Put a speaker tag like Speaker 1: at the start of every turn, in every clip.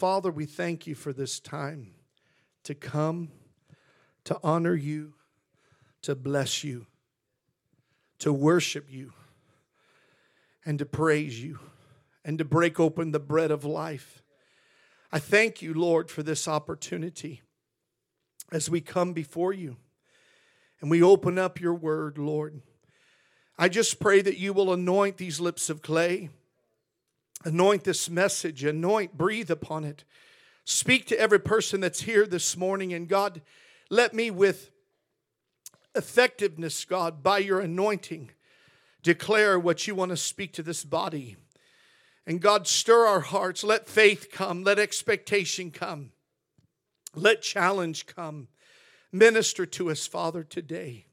Speaker 1: Father, we thank you for this time to come, to honor you, to bless you, to worship you, and to praise you, and to break open the bread of life. I thank you, Lord, for this opportunity as we come before you and we open up your word, Lord. I just pray that you will anoint these lips of clay, anoint this message, anoint, breathe upon it. Speak to every person that's here this morning, and God, let me with effectiveness, God, by your anointing, declare what you want to speak to this body. And God, stir our hearts. Let faith come. Let expectation come. Let challenge come. Minister to us, Father, today.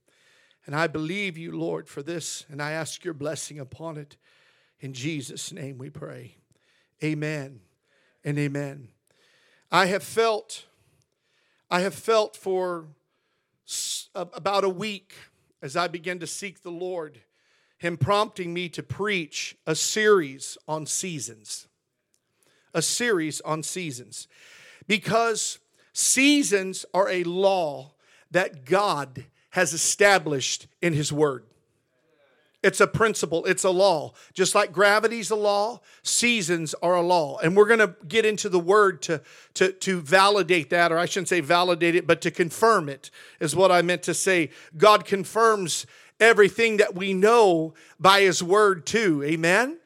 Speaker 1: And I believe you, Lord, for this, and I ask your blessing upon it. In Jesus' name we pray. Amen and amen. I have felt, I have felt for about a week as I began to seek the Lord, Him prompting me to preach a series on seasons. A series on seasons. Because Seasons are a law that God has established in His Word. It's a principle, it's a law. Just like gravity's a law, seasons are a law. And we're going to get into the word to, to, to validate that, or I shouldn't say validate it, but to confirm it, is what I meant to say. God confirms everything that we know by His word, too. Amen?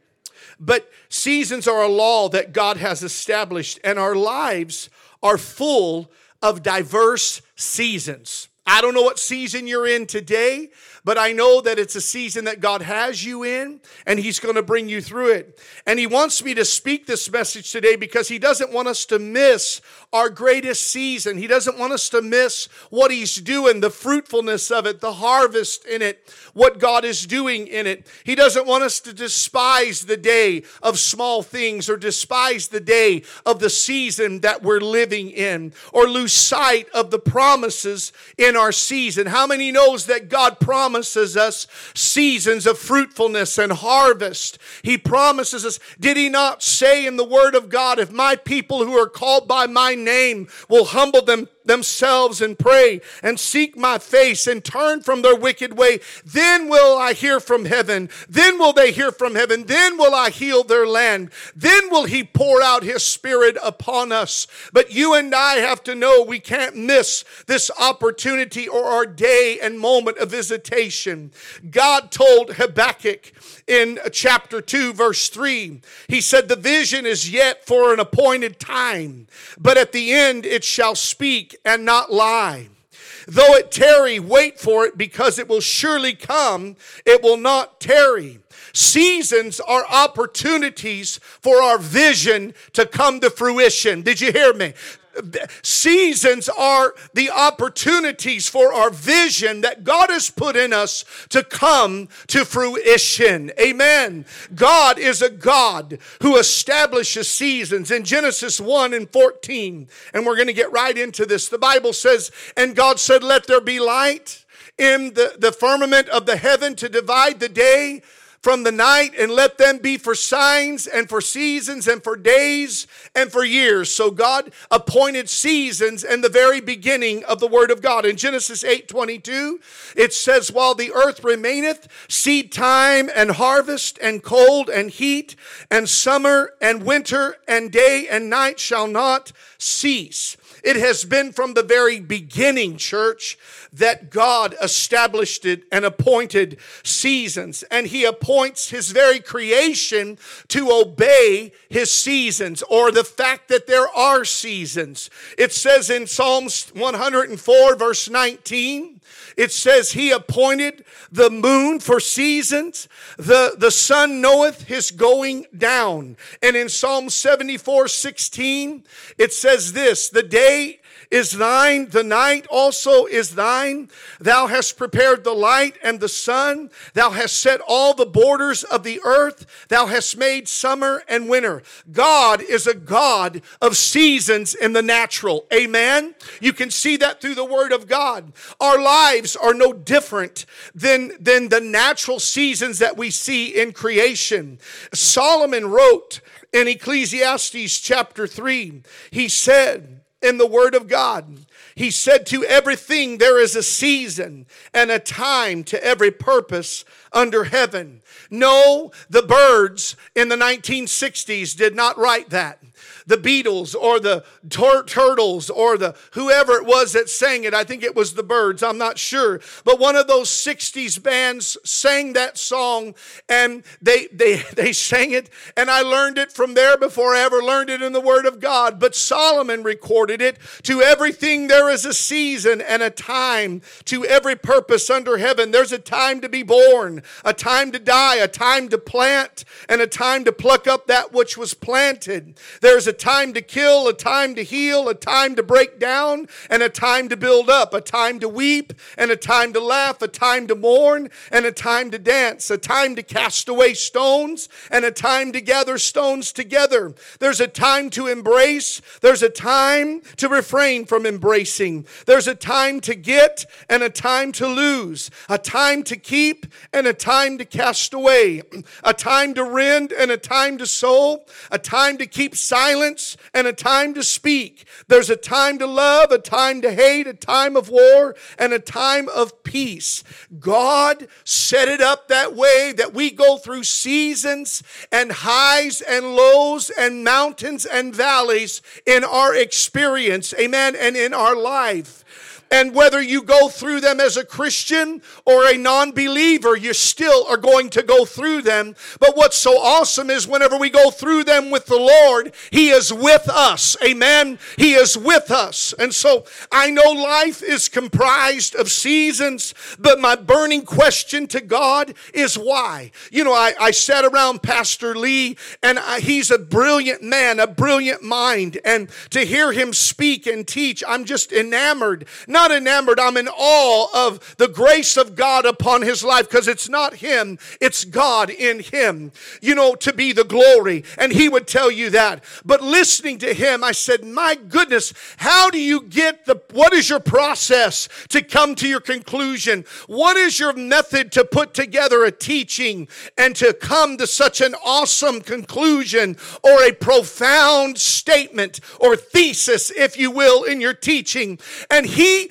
Speaker 1: But seasons are a law that God has established, and our lives are full of diverse seasons. I don't know what season you're in today, but I know that it's a season that God has you in and He's going to bring you through it. And He wants me to speak this message today because He doesn't want us to miss our greatest season. He doesn't want us to miss what He's doing, the fruitfulness of it, the harvest in it, what God is doing in it. He doesn't want us to despise the day of small things or despise the day of the season that we're living in or lose sight of the promises in our season. How many knows that God promises us seasons of fruitfulness and harvest? He promises us. Did he not say in the word of God, if my people who are called by my name will humble them themselves and pray and seek my face and turn from their wicked way, then will I hear from heaven. Then will they hear from heaven. Then will I heal their land. Then will he pour out his spirit upon us. But you and I have to know we can't miss this opportunity or our day and moment of visitation. God told Habakkuk in chapter 2, verse 3, he said, The vision is yet for an appointed time, but at the end it shall speak and not lie. Though it tarry, wait for it because it will surely come. It will not tarry. Seasons are opportunities for our vision to come to fruition. Did you hear me? Seasons are the opportunities for our vision that God has put in us to come to fruition. Amen. God is a God who establishes seasons. In Genesis 1 and 14, and we're going to get right into this, the Bible says, And God said, Let there be light in the, the firmament of the heaven to divide the day from the night and let them be for signs and for seasons and for days and for years. So God appointed seasons in the very beginning of the word of God. In Genesis 8 22, it says, While the earth remaineth, seed time and harvest and cold and heat and summer and winter and day and night shall not cease. It has been from the very beginning, church, that God established it and appointed seasons. And He appoints His very creation to obey His seasons or the fact that there are seasons. It says in Psalms 104, verse 19, it says he appointed the moon for seasons. The, the sun knoweth his going down. And in Psalm 74, 16, it says this, the day is thine, the night also is thine. Thou hast prepared the light and the sun. Thou hast set all the borders of the earth. Thou hast made summer and winter. God is a God of seasons in the natural. Amen. You can see that through the word of God. Our lives are no different than, than the natural seasons that we see in creation. Solomon wrote in Ecclesiastes chapter 3, he said in the Word of God, he said, To everything there is a season and a time to every purpose under heaven. No, the Byrds in the 1960s did not write that the Beatles or the tur- Turtles or the whoever it was that sang it. I think it was the Byrds, I'm not sure. But one of those 60s bands sang that song and they, they, they sang it, and I learned it from there before I ever learned it in the Word of God. But Solomon recorded it to everything there is a season and a time to every purpose under heaven. There's a time to be born, a time to die, a time to plant, and a time to pluck up that which was planted. There's a time to kill, a time to heal, a time to break down, and a time to build up, a time to weep, and a time to laugh, a time to mourn, and a time to dance, a time to cast away stones, and a time to gather stones together. There's a time to embrace, there's a time to refrain from embracing. There's a time to get and a time to lose, a time to keep and a time to cast away, a time to rend and a time to sow, a time to keep silent silence and a time to speak. There's a time to love, a time to hate, a time of war, and a time of peace. God set it up that way that we go through seasons and highs and lows and mountains and valleys in our experience. Amen. And in our life. And whether you go through them as a Christian or a non believer, you still are going to go through them. But what's so awesome is whenever we go through them with the Lord, He is with us. Amen. He is with us. And so I know life is comprised of seasons, but my burning question to God is why? You know, I, I sat around Pastor Lee, and I, he's a brilliant man, a brilliant mind. And to hear him speak and teach, I'm just enamored. Not not enamored, I'm in awe of the grace of God upon his life because it's not him, it's God in him, you know, to be the glory. And he would tell you that. But listening to him, I said, My goodness, how do you get the, what is your process to come to your conclusion? What is your method to put together a teaching and to come to such an awesome conclusion or a profound statement or thesis, if you will, in your teaching? And he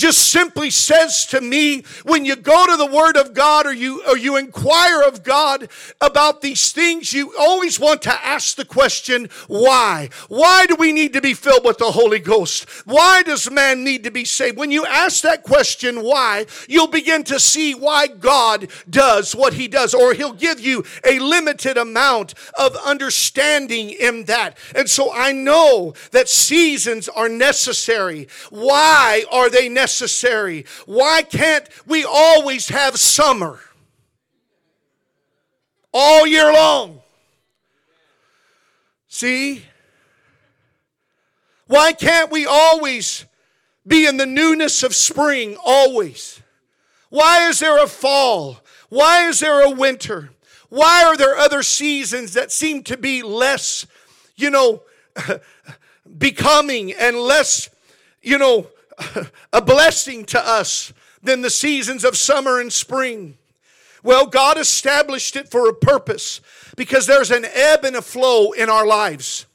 Speaker 1: just simply says to me when you go to the Word of God or you, or you inquire of God about these things, you always want to ask the question, why? Why do we need to be filled with the Holy Ghost? Why does man need to be saved? When you ask that question, why, you'll begin to see why God does what He does, or He'll give you a limited amount of understanding in that. And so I know that seasons are necessary. Why are they necessary? Why can't we always have summer all year long? See? Why can't we always be in the newness of spring always? Why is there a fall? Why is there a winter? Why are there other seasons that seem to be less, you know, becoming and less, you know, a blessing to us than the seasons of summer and spring. Well, God established it for a purpose because there's an ebb and a flow in our lives.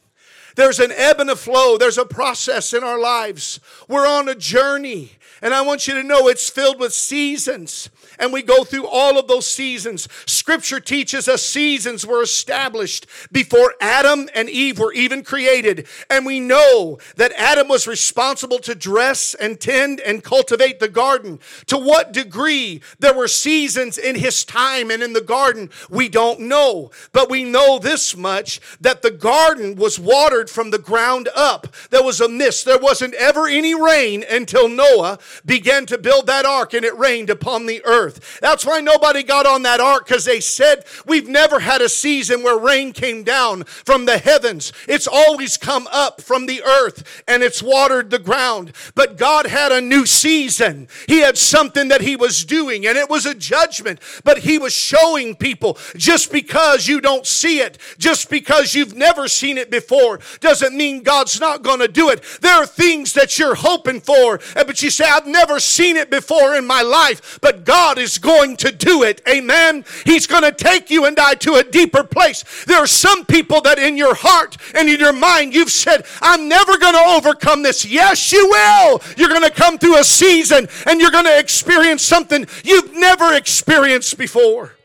Speaker 1: There's an ebb and a flow. There's a process in our lives. We're on a journey. And I want you to know it's filled with seasons and we go through all of those seasons. Scripture teaches us seasons were established before Adam and Eve were even created. And we know that Adam was responsible to dress and tend and cultivate the garden. To what degree there were seasons in his time and in the garden, we don't know. But we know this much that the garden was watered from the ground up. There was a mist. There wasn't ever any rain until Noah began to build that ark and it rained upon the earth earth. That's why nobody got on that ark because they said, We've never had a season where rain came down from the heavens. It's always come up from the earth and it's watered the ground. But God had a new season. He had something that He was doing, and it was a judgment. But He was showing people just because you don't see it, just because you've never seen it before, doesn't mean God's not going to do it. There are things that you're hoping for, but you say, I've never seen it before in my life, but God is going to do it. Amen. He's going to take you and I to a deeper place. There are some people that in your heart and in your mind you've said, I'm never going to overcome this. Yes, you will. You're going to come through a season and you're going to experience something you've never experienced before.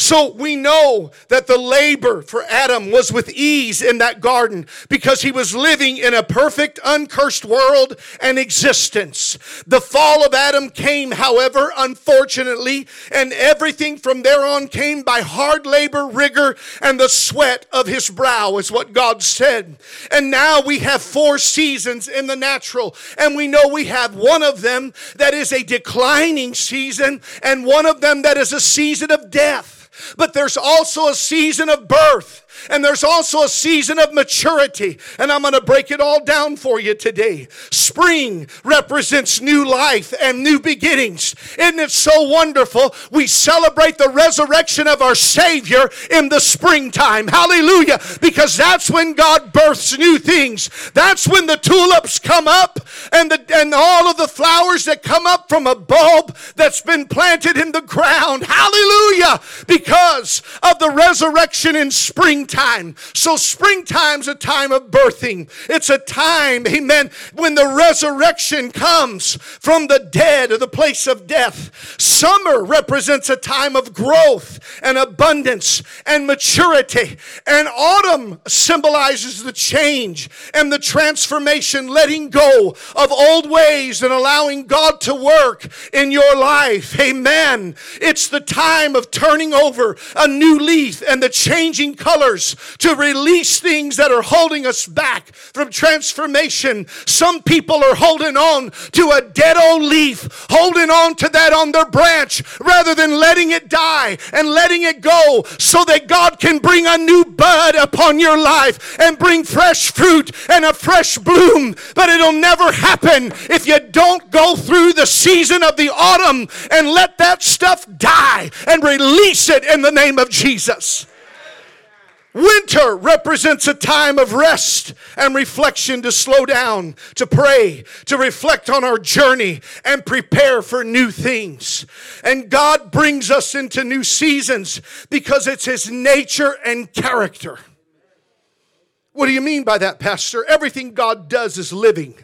Speaker 1: So we know that the labor for Adam was with ease in that garden because he was living in a perfect, uncursed world and existence. The fall of Adam came, however, unfortunately, and everything from there on came by hard labor, rigor, and the sweat of his brow, is what God said. And now we have four seasons in the natural, and we know we have one of them that is a declining season, and one of them that is a season of death. But there's also a season of birth and there's also a season of maturity. And I'm going to break it all down for you today. Spring represents new life and new beginnings. Isn't it so wonderful? We celebrate the resurrection of our Savior in the springtime. Hallelujah. Because that's when God births new things. That's when the tulips come up and, the, and all of the flowers that come up from a bulb that's been planted in the ground. Hallelujah. Because of the resurrection in springtime springtime. So springtime's a time of birthing. It's a time, amen, when the resurrection comes from the dead or the place of death. Summer represents a time of growth and abundance and maturity. And autumn symbolizes the change and the transformation, letting go of old ways and allowing God to work in your life. Amen. It's the time of turning over a new leaf and the changing to release things that are holding us back from transformation. Some people are holding on to a dead old leaf, holding on to that on their branch rather than letting it die and letting it go so that God can bring a new bud upon your life and bring fresh fruit and a fresh bloom. But it'll never happen if you don't go through the season of the autumn and let that stuff die and release it in the name of Jesus. Winter represents a time of rest and reflection to slow down, to pray, to reflect on our journey and prepare for new things. And God brings us into new seasons because it's His nature and character. What do you mean by that, Pastor? Everything God does is living.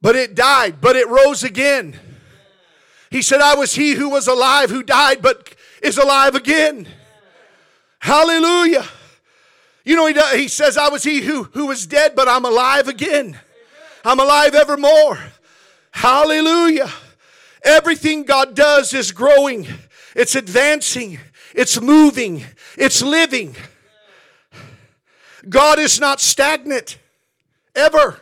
Speaker 1: But it died, but it rose again. He said, I was he who was alive, who died, but is alive again. Hallelujah. You know, he, does, he says, I was he who, who was dead, but I'm alive again. I'm alive evermore. Hallelujah. Everything God does is growing, it's advancing, it's moving, it's living. God is not stagnant, ever.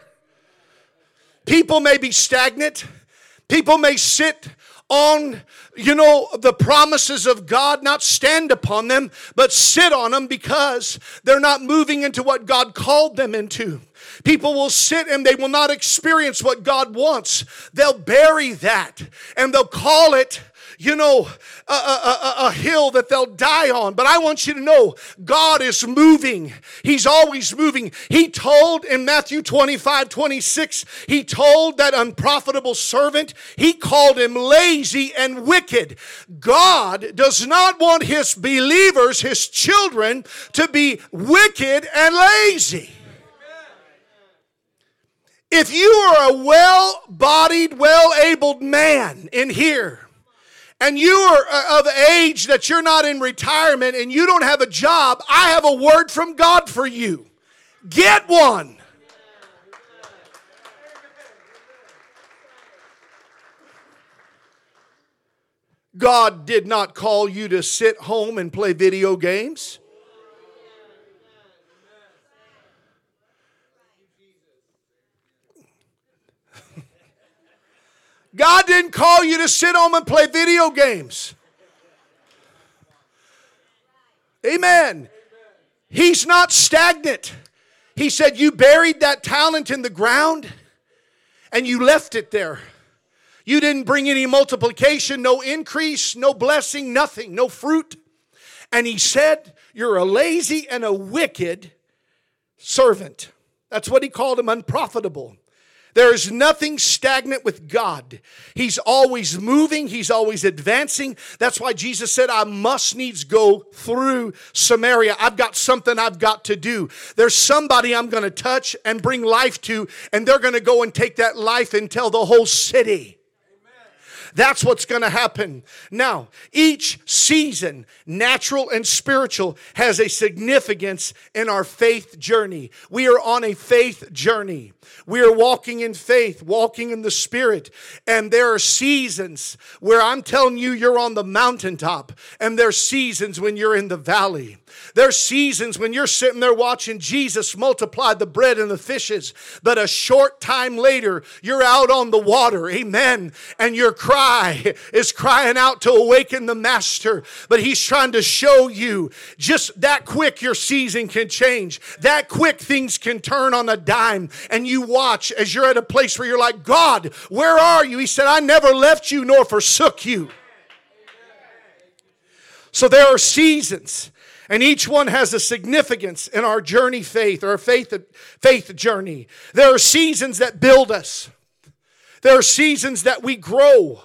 Speaker 1: People may be stagnant. People may sit on, you know, the promises of God, not stand upon them, but sit on them because they're not moving into what God called them into. People will sit and they will not experience what God wants. They'll bury that and they'll call it you know, a, a, a, hill that they'll die on. But I want you to know God is moving. He's always moving. He told in Matthew 25, 26, he told that unprofitable servant, he called him lazy and wicked. God does not want his believers, his children, to be wicked and lazy. If you are a well bodied, well abled man in here, and you are uh, of age that you're not in retirement and you don't have a job, I have a word from God for you. Get one. God did not call you to sit home and play video games. God didn't call you to sit home and play video games. Amen. He's not stagnant. He said, You buried that talent in the ground and you left it there. You didn't bring any multiplication, no increase, no blessing, nothing, no fruit. And he said, You're a lazy and a wicked servant. That's what he called him unprofitable. There is nothing stagnant with God. He's always moving, He's always advancing. That's why Jesus said, I must needs go through Samaria. I've got something I've got to do. There's somebody I'm going to touch and bring life to, and they're going to go and take that life and tell the whole city. That's what's going to happen. Now, each season, natural and spiritual, has a significance in our faith journey. We are on a faith journey. We are walking in faith, walking in the Spirit. And there are seasons where I'm telling you, you're on the mountaintop, and there are seasons when you're in the valley. There's seasons when you're sitting there watching Jesus multiply the bread and the fishes, but a short time later, you're out on the water. Amen. And your cry is crying out to awaken the master, but he's trying to show you just that quick your season can change. That quick things can turn on a dime. And you watch as you're at a place where you're like, God, where are you? He said, I never left you nor forsook you. So there are seasons. And each one has a significance in our journey faith or faith, faith journey. There are seasons that build us. There are seasons that we grow.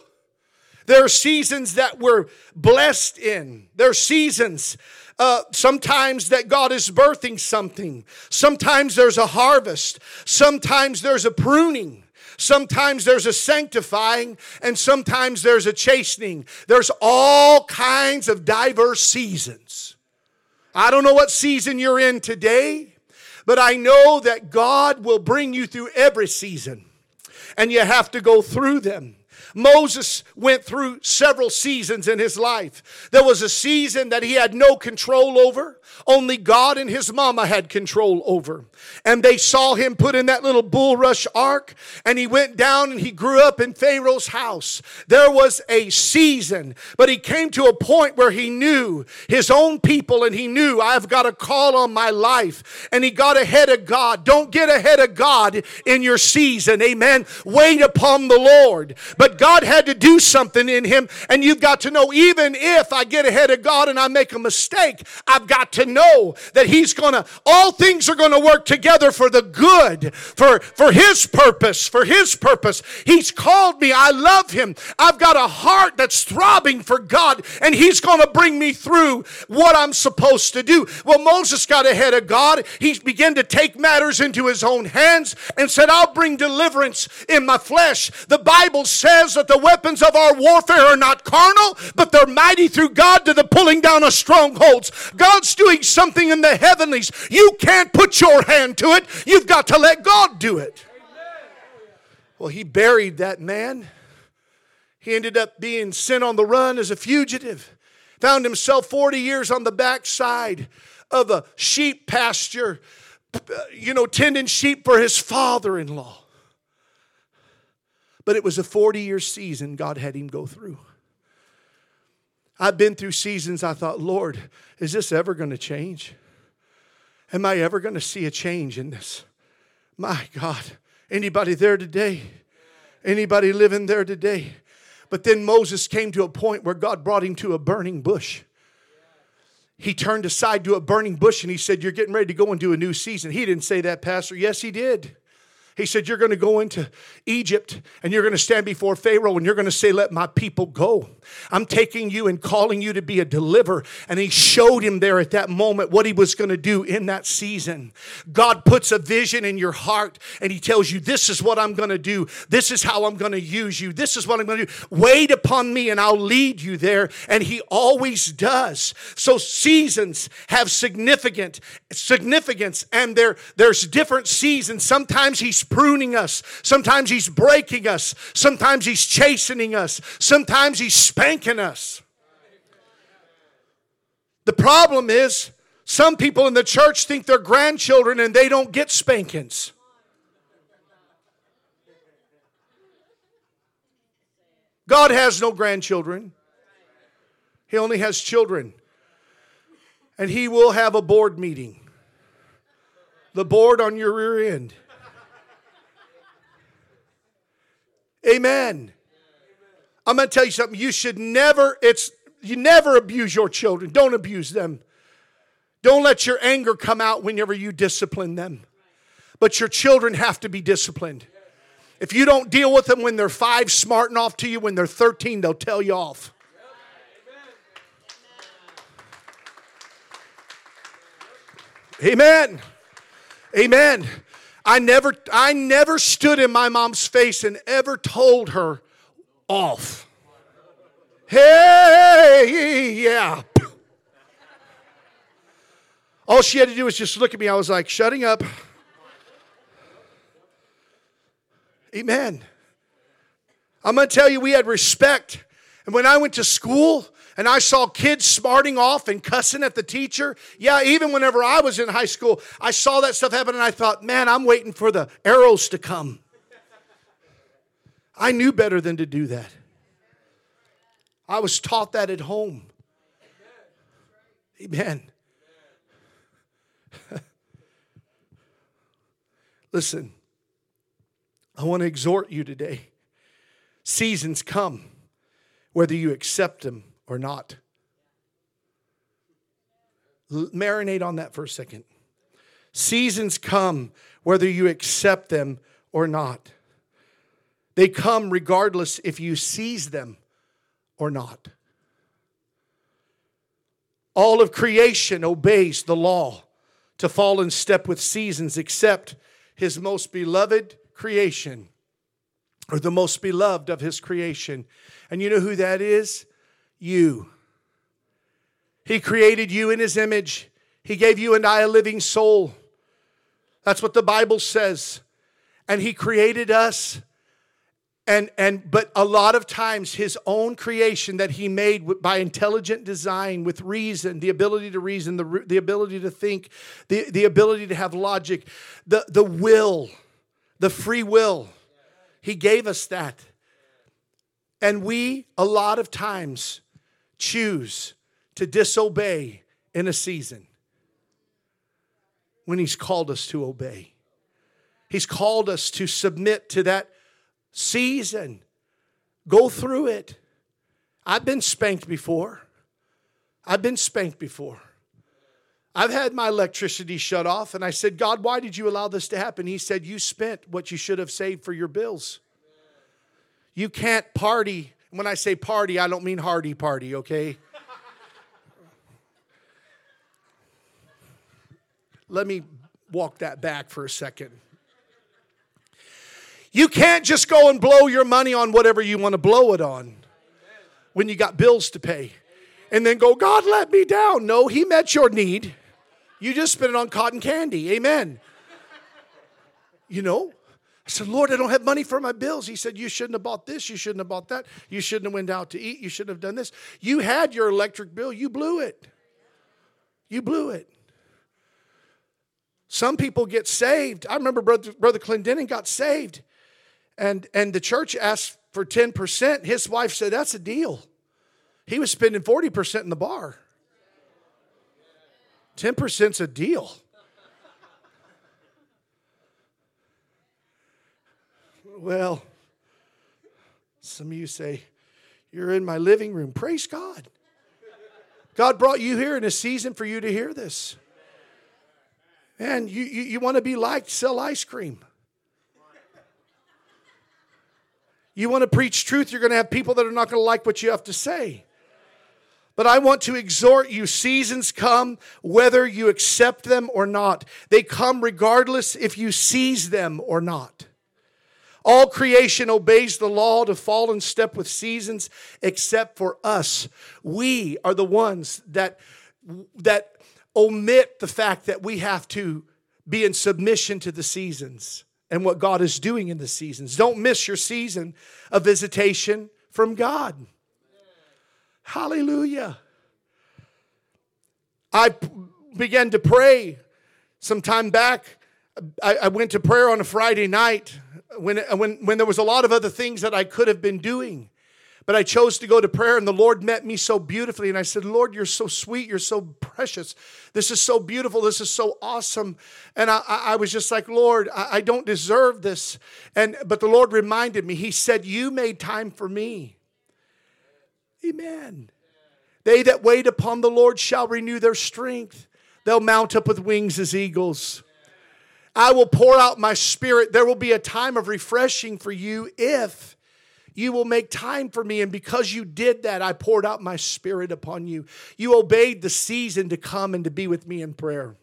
Speaker 1: There are seasons that we're blessed in. There are seasons uh, sometimes that God is birthing something. Sometimes there's a harvest. Sometimes there's a pruning. Sometimes there's a sanctifying and sometimes there's a chastening. There's all kinds of diverse seasons. I don't know what season you're in today, but I know that God will bring you through every season, and you have to go through them. Moses went through several seasons in his life. There was a season that he had no control over. Only God and his mama had control over. And they saw him put in that little bulrush ark, and he went down and he grew up in Pharaoh's house. There was a season, but he came to a point where he knew his own people and he knew, I've got a call on my life. And he got ahead of God. Don't get ahead of God in your season. Amen. Wait upon the Lord. But God had to do something in him, and you've got to know, even if I get ahead of God and I make a mistake, I've got to know that He's gonna, all things are gonna work together for the good, for, for His purpose, for His purpose. He's called me. I love Him. I've got a heart that's throbbing for God, and He's gonna bring me through what I'm supposed to do. Well, Moses got ahead of God. He began to take matters into his own hands and said, I'll bring deliverance in my flesh. The Bible says that the weapons of our warfare are not carnal, but they're mighty through God to the pulling down of strongholds. God's doing something in the heavenlies. You can't put your hand to it, you've got to let God do it. Well, he buried that man. He ended up being sent on the run as a fugitive. Found himself 40 years on the backside of a sheep pasture, you know, tending sheep for his father in law. But it was a 40 year season God had him go through. I've been through seasons I thought, Lord, is this ever going to change? Am I ever going to see a change in this? My God, anybody there today? Anybody living there today? But then Moses came to a point where God brought him to a burning bush. He turned aside to a burning bush and he said, You're getting ready to go into a new season. He didn't say that, Pastor. Yes, he did. He said, You're going to go into Egypt and you're going to stand before Pharaoh and you're going to say, Let my people go. I'm taking you and calling you to be a deliverer. And he showed him there at that moment what he was going to do in that season. God puts a vision in your heart and he tells you, This is what I'm going to do. This is how I'm going to use you. This is what I'm going to do. Wait upon me and I'll lead you there. And he always does. So seasons have significant significance and there, there's different seasons. Sometimes he's pruning us. Sometimes He's breaking us. Sometimes He's chastening us. Sometimes He's spanking us. The problem is, some people in the church think they're grandchildren and they don't get spankings. God has no grandchildren, He only has children. And He will have a board meeting. The board on your rear end. Amen. I'm going to tell you something. You should never, it's, you never abuse your children. Don't abuse them. Don't let your anger come out whenever you discipline them. But your children have to be disciplined. If you don't deal with them when they're five, smarting off to you, when they're 13, they'll tell you off. Amen. Amen. I never I never stood in my mom's face and ever told her off. Hey, yeah. All she had to do was just look at me. I was like, shutting up. Amen. I'm going to tell you, we had respect. And when I went to school, and I saw kids smarting off and cussing at the teacher. Yeah, even whenever I was in high school, I saw that stuff happen and I thought, man, I'm waiting for the arrows to come. I knew better than to do that. I was taught that at home. Amen. Listen, I want to exhort you today. Seasons come, whether you accept them or not. L- marinate on that for a second. Seasons come whether you accept them or not. They come regardless if you seize them or not. All of creation obeys the law to fall in step with seasons except his most beloved creation or the most beloved of his creation. And you know who that is? you. He created you in His image, He gave you and I a living soul. That's what the Bible says. And He created us. And, and but a lot of times his own creation that he made by intelligent design with reason the ability to reason the, the ability to think the, the ability to have logic the, the will the free will he gave us that and we a lot of times choose to disobey in a season when He's called us to obey. He's called us to submit to that season. Go through it. I've been spanked before. I've been spanked before. I've had my electricity shut off, and I said, God, why did you allow this to happen? He said, You spent what you should have saved for your bills. You can't party when I say party, I don't mean hardy party, okay? Let me walk that back for a second. You can't just go and blow your money on whatever you want to blow it on when you got bills to pay and then go, God, let me down. No, He met your need. You just spent it on cotton candy. Amen. You know? I said, Lord, I don't have money for my bills. He said, You shouldn't have bought this. You shouldn't have bought that. You shouldn't have went out to eat. You shouldn't have done this. You had your electric bill. You blew it. You blew it. Some people get saved. I remember Brother, Brother Clendenin got saved. And, and the church asked for 10%. His wife said, That's a deal. He was spending 40% in the bar. 10%'s a deal. Well, some of you say, You're in my living room. Praise God. God brought you here in a season for you to hear this. And you, you, you want to be liked, sell ice cream. You want to preach truth, you're going to have people that are not going to like what you have to say. But I want to exhort you seasons come whether you accept them or not. They come regardless if you seize them or not. All creation obeys the law to fall in step with seasons except for us. We are the ones that, that omit the fact that we have to be in submission to the seasons and what God is doing in the seasons. Don't miss your season of visitation from God. Hallelujah. I began to pray some time back. I, went to prayer on a Friday night when, when, when there was a lot of other things that I could have been doing. But I chose to go to prayer, and the Lord met me so beautifully. And I said, Lord, you're so sweet. You're so precious. This is so beautiful. This is so awesome. And I, I was just like, Lord, I, I don't deserve this. And but the Lord reminded me, He said, You made time for me. Amen. They that wait upon the Lord shall renew their strength. They'll mount up with wings as eagles. I will pour out my spirit. There will be a time of refreshing for you if you will make time for me. And because you did that, I poured out my spirit upon you. You obeyed the season to come and to be with me in prayer.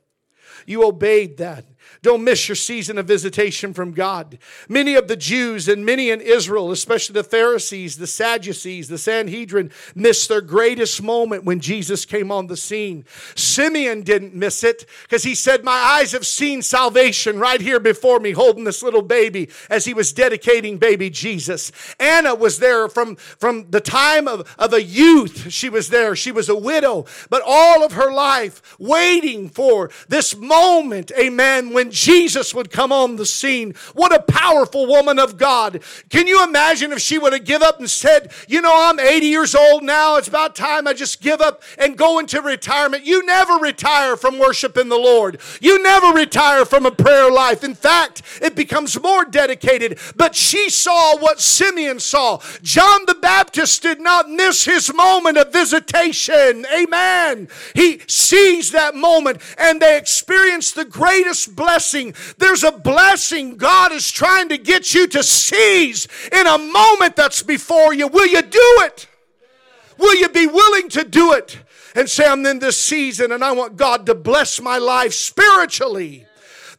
Speaker 1: You obeyed that. Don't miss your season of visitation from God. Many of the Jews and many in Israel, especially the Pharisees, the Sadducees, the Sanhedrin, missed their greatest moment when Jesus came on the scene. Simeon didn't miss it because he said, My eyes have seen salvation right here before me, holding this little baby as he was dedicating baby Jesus. Anna was there from, from the time of, of a youth. She was there. She was a widow, but all of her life waiting for this moment, amen, when Jesus would come on the scene. What a powerful woman of God. Can you imagine if she would have give up and said, you know, I'm 80 years old now. It's about time I just give up and go into retirement. You never retire from worshiping the Lord. You never retire from a prayer life. In fact, it becomes more dedicated. But she saw what Simeon saw. John the Baptist did not miss his moment of visitation. Amen. He sees that moment and they experience the greatest blessing. There's a blessing God is trying to get you to seize in a moment that's before you. Will you do it? Will you be willing to do it? And say, I'm in this season and I want God to bless my life spiritually.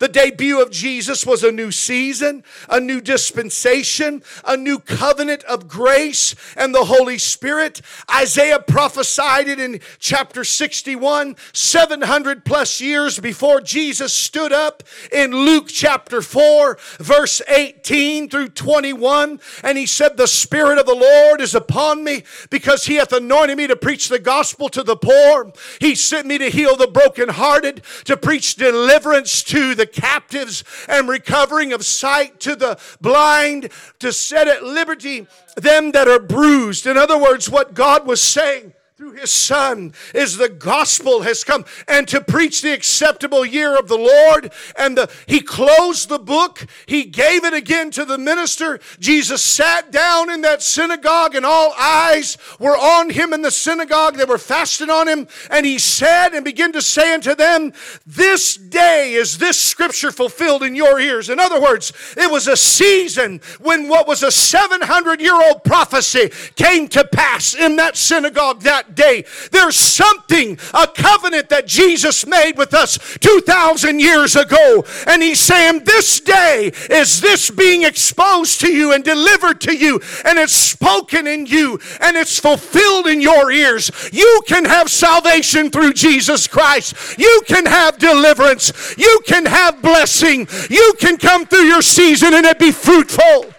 Speaker 1: The debut of Jesus was a new season, a new dispensation, a new covenant of grace and the Holy Spirit. Isaiah prophesied it in chapter 61, 700 plus years before Jesus stood up in Luke chapter 4, verse 18 through 21. And he said, The Spirit of the Lord is upon me because he hath anointed me to preach the gospel to the poor. He sent me to heal the brokenhearted, to preach deliverance to the captives and recovering of sight to the blind, to set at liberty them that are bruised. In other words, what God was saying through his son is the gospel has come and to preach the acceptable year of the lord. And the, he closed the book. He gave it again to the minister. Jesus sat down in that synagogue and all eyes were on him in the synagogue. They were fasting on him. And he said and began to say unto them this day is this scripture fulfilled in your ears. In other words it was a season when what was a 700 year old prophecy came to pass in that synagogue that day. There's something, a covenant that Jesus made with us 2,000 years ago. And He's saying, This day is this being exposed to you and delivered to you, and it's spoken in you, and it's fulfilled in your ears. You can have salvation through Jesus Christ. You can have deliverance. You can have blessing. You can come through your season and it be fruitful.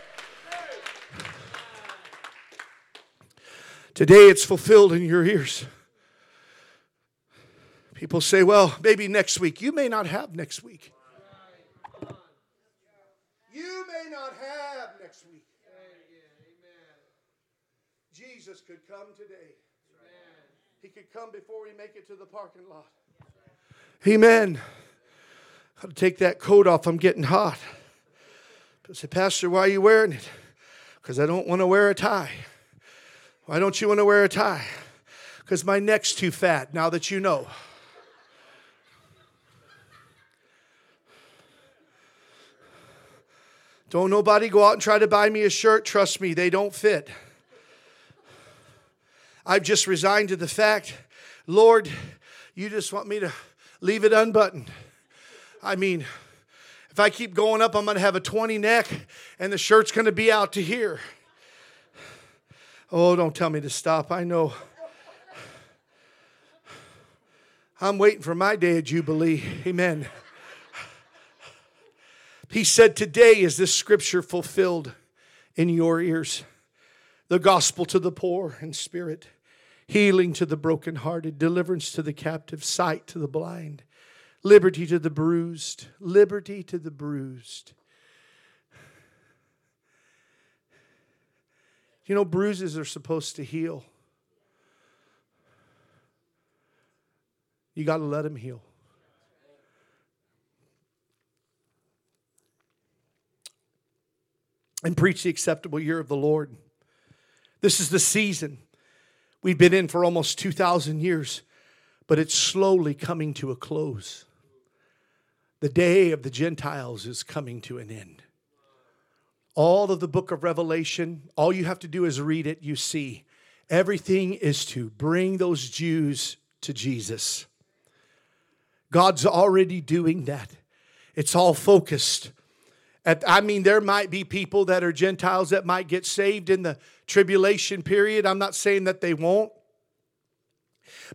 Speaker 1: Today it's fulfilled in your ears. People say, well, maybe next week. You may not have next week. You may not have next week. Jesus could come today. He could come before we make it to the parking lot. Amen. I got to take that coat off. I'm getting hot. I say, Pastor, why are you wearing it? Because I don't want to wear a tie. Why don't you want to wear a tie? Because my neck's too fat, now that you know. Don't nobody go out and try to buy me a shirt. Trust me, they don't fit. I've just resigned to the fact, Lord, you just want me to leave it unbuttoned. I mean, if I keep going up, I'm going to have a 20 neck and the shirt's going to be out to here. Oh, don't tell me to stop. I know. I'm waiting for my day of Jubilee. Amen. He said, Today is this scripture fulfilled in your ears. The gospel to the poor in spirit, healing to the brokenhearted, deliverance to the captive, sight to the blind, liberty to the bruised, liberty to the bruised. You know, bruises are supposed to heal. You got to let them heal. And preach the acceptable year of the Lord. This is the season we've been in for almost 2,000 years. but it's slowly coming to a close. The day of the Gentiles is coming to an end. All of the book of Revelation, all you have to do is read it, you see. Everything is to bring those Jews to Jesus. God's already doing that. It's all focused. At, I mean, there might be people that are Gentiles that might get saved in the tribulation period. I'm not saying that they won't.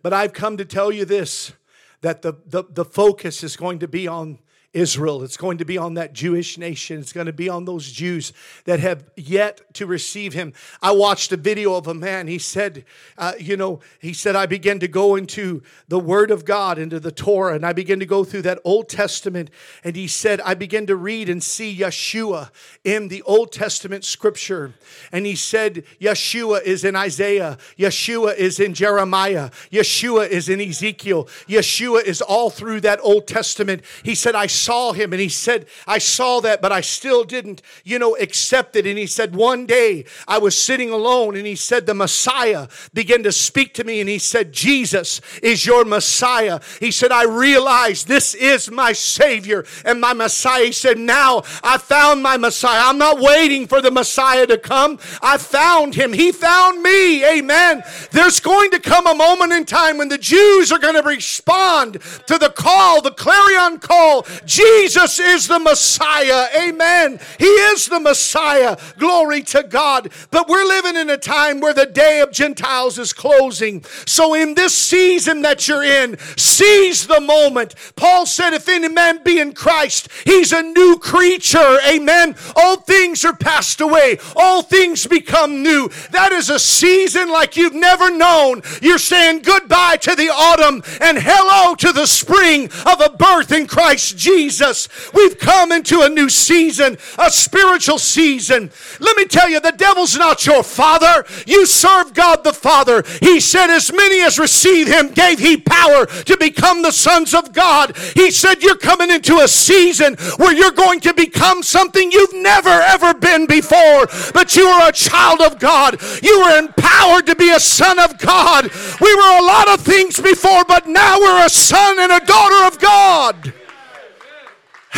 Speaker 1: But I've come to tell you this that the, the, the focus is going to be on Israel. It's going to be on that Jewish nation. It's going to be on those Jews that have yet to receive him. I watched a video of a man. He said, uh, you know, he said, I began to go into the Word of God, into the Torah, and I began to go through that Old Testament. And he said, I began to read and see Yeshua in the Old Testament scripture. And he said, Yeshua is in Isaiah, Yeshua is in Jeremiah, Yeshua is in Ezekiel, Yeshua is all through that Old Testament. He said, I saw him and he said, I saw that, but I still didn't, you know, accept it. And he said, One day I was sitting alone and he said, The Messiah began to speak to me and he said, Jesus is your Messiah. He said, I realize this is my Savior and my Messiah. He said, Now I found my Messiah. I'm not waiting for the Messiah to come. I found him. He found me. Amen. There's going to come a moment in time when the Jews are going to respond to the call, the clarion call Jesus is the Messiah. Amen. He is the Messiah. Glory to God. But we're living in a time where the day of Gentiles is closing. So, in this season that you're in, seize the moment. Paul said, If any man be in Christ, he's a new creature. Amen. All things are passed away, all things become new. That is a season like you've never known. You're saying goodbye to the autumn and hello to the spring of a birth in Christ Jesus. Jesus. We've come into a new season, a spiritual season. Let me tell you, the devil's not your father. You serve God the Father. He said, As many as receive him gave he power to become the sons of God. He said, You're coming into a season where you're going to become something you've never ever been before. But you are a child of God. You are empowered to be a son of God. We were a lot of things before, but now we're a son and a daughter of God.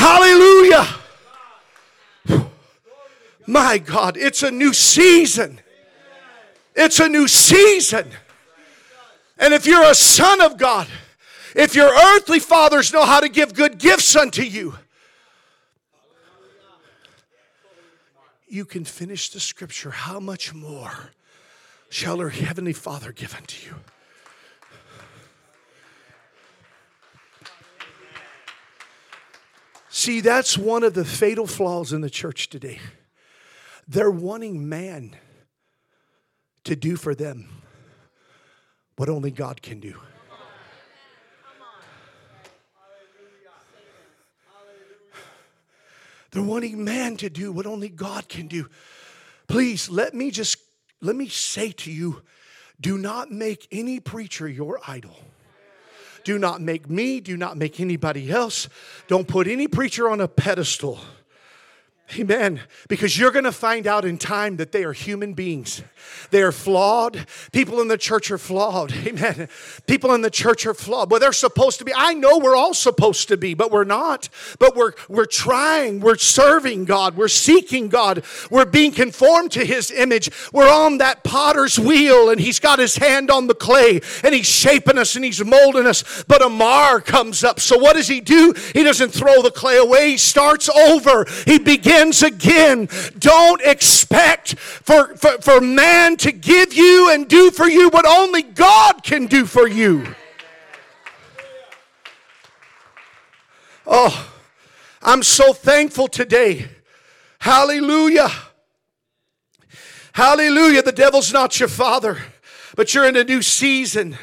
Speaker 1: Hallelujah. My God, it's a new season. It's a new season. And if you're a son of God, if your earthly fathers know how to give good gifts unto you, you can finish the scripture. How much more shall our heavenly Father give unto you? See, that's one of the fatal flaws in the church today. They're wanting man to do for them what only God can do. They're wanting man to do what only God can do. Please let me just let me say to you do not make any preacher your idol. Do not make me, do not make anybody else. Don't put any preacher on a pedestal. Amen. Because you're going to find out in time that they are human beings. They are flawed. People in the church are flawed. Amen. People in the church are flawed. Well, they're supposed to be. I know we're all supposed to be, but we're not. But we're we're trying. We're serving God. We're seeking God. We're being conformed to His image. We're on that potter's wheel, and He's got His hand on the clay, and He's shaping us and He's molding us. But a mar comes up. So what does He do? He doesn't throw the clay away. He starts over. He begins again. Don't expect for, for, for man to give you and do for you what only God can do for you. Oh, I'm so thankful today. Hallelujah. Hallelujah. The devil's not your father, but you're in a new season.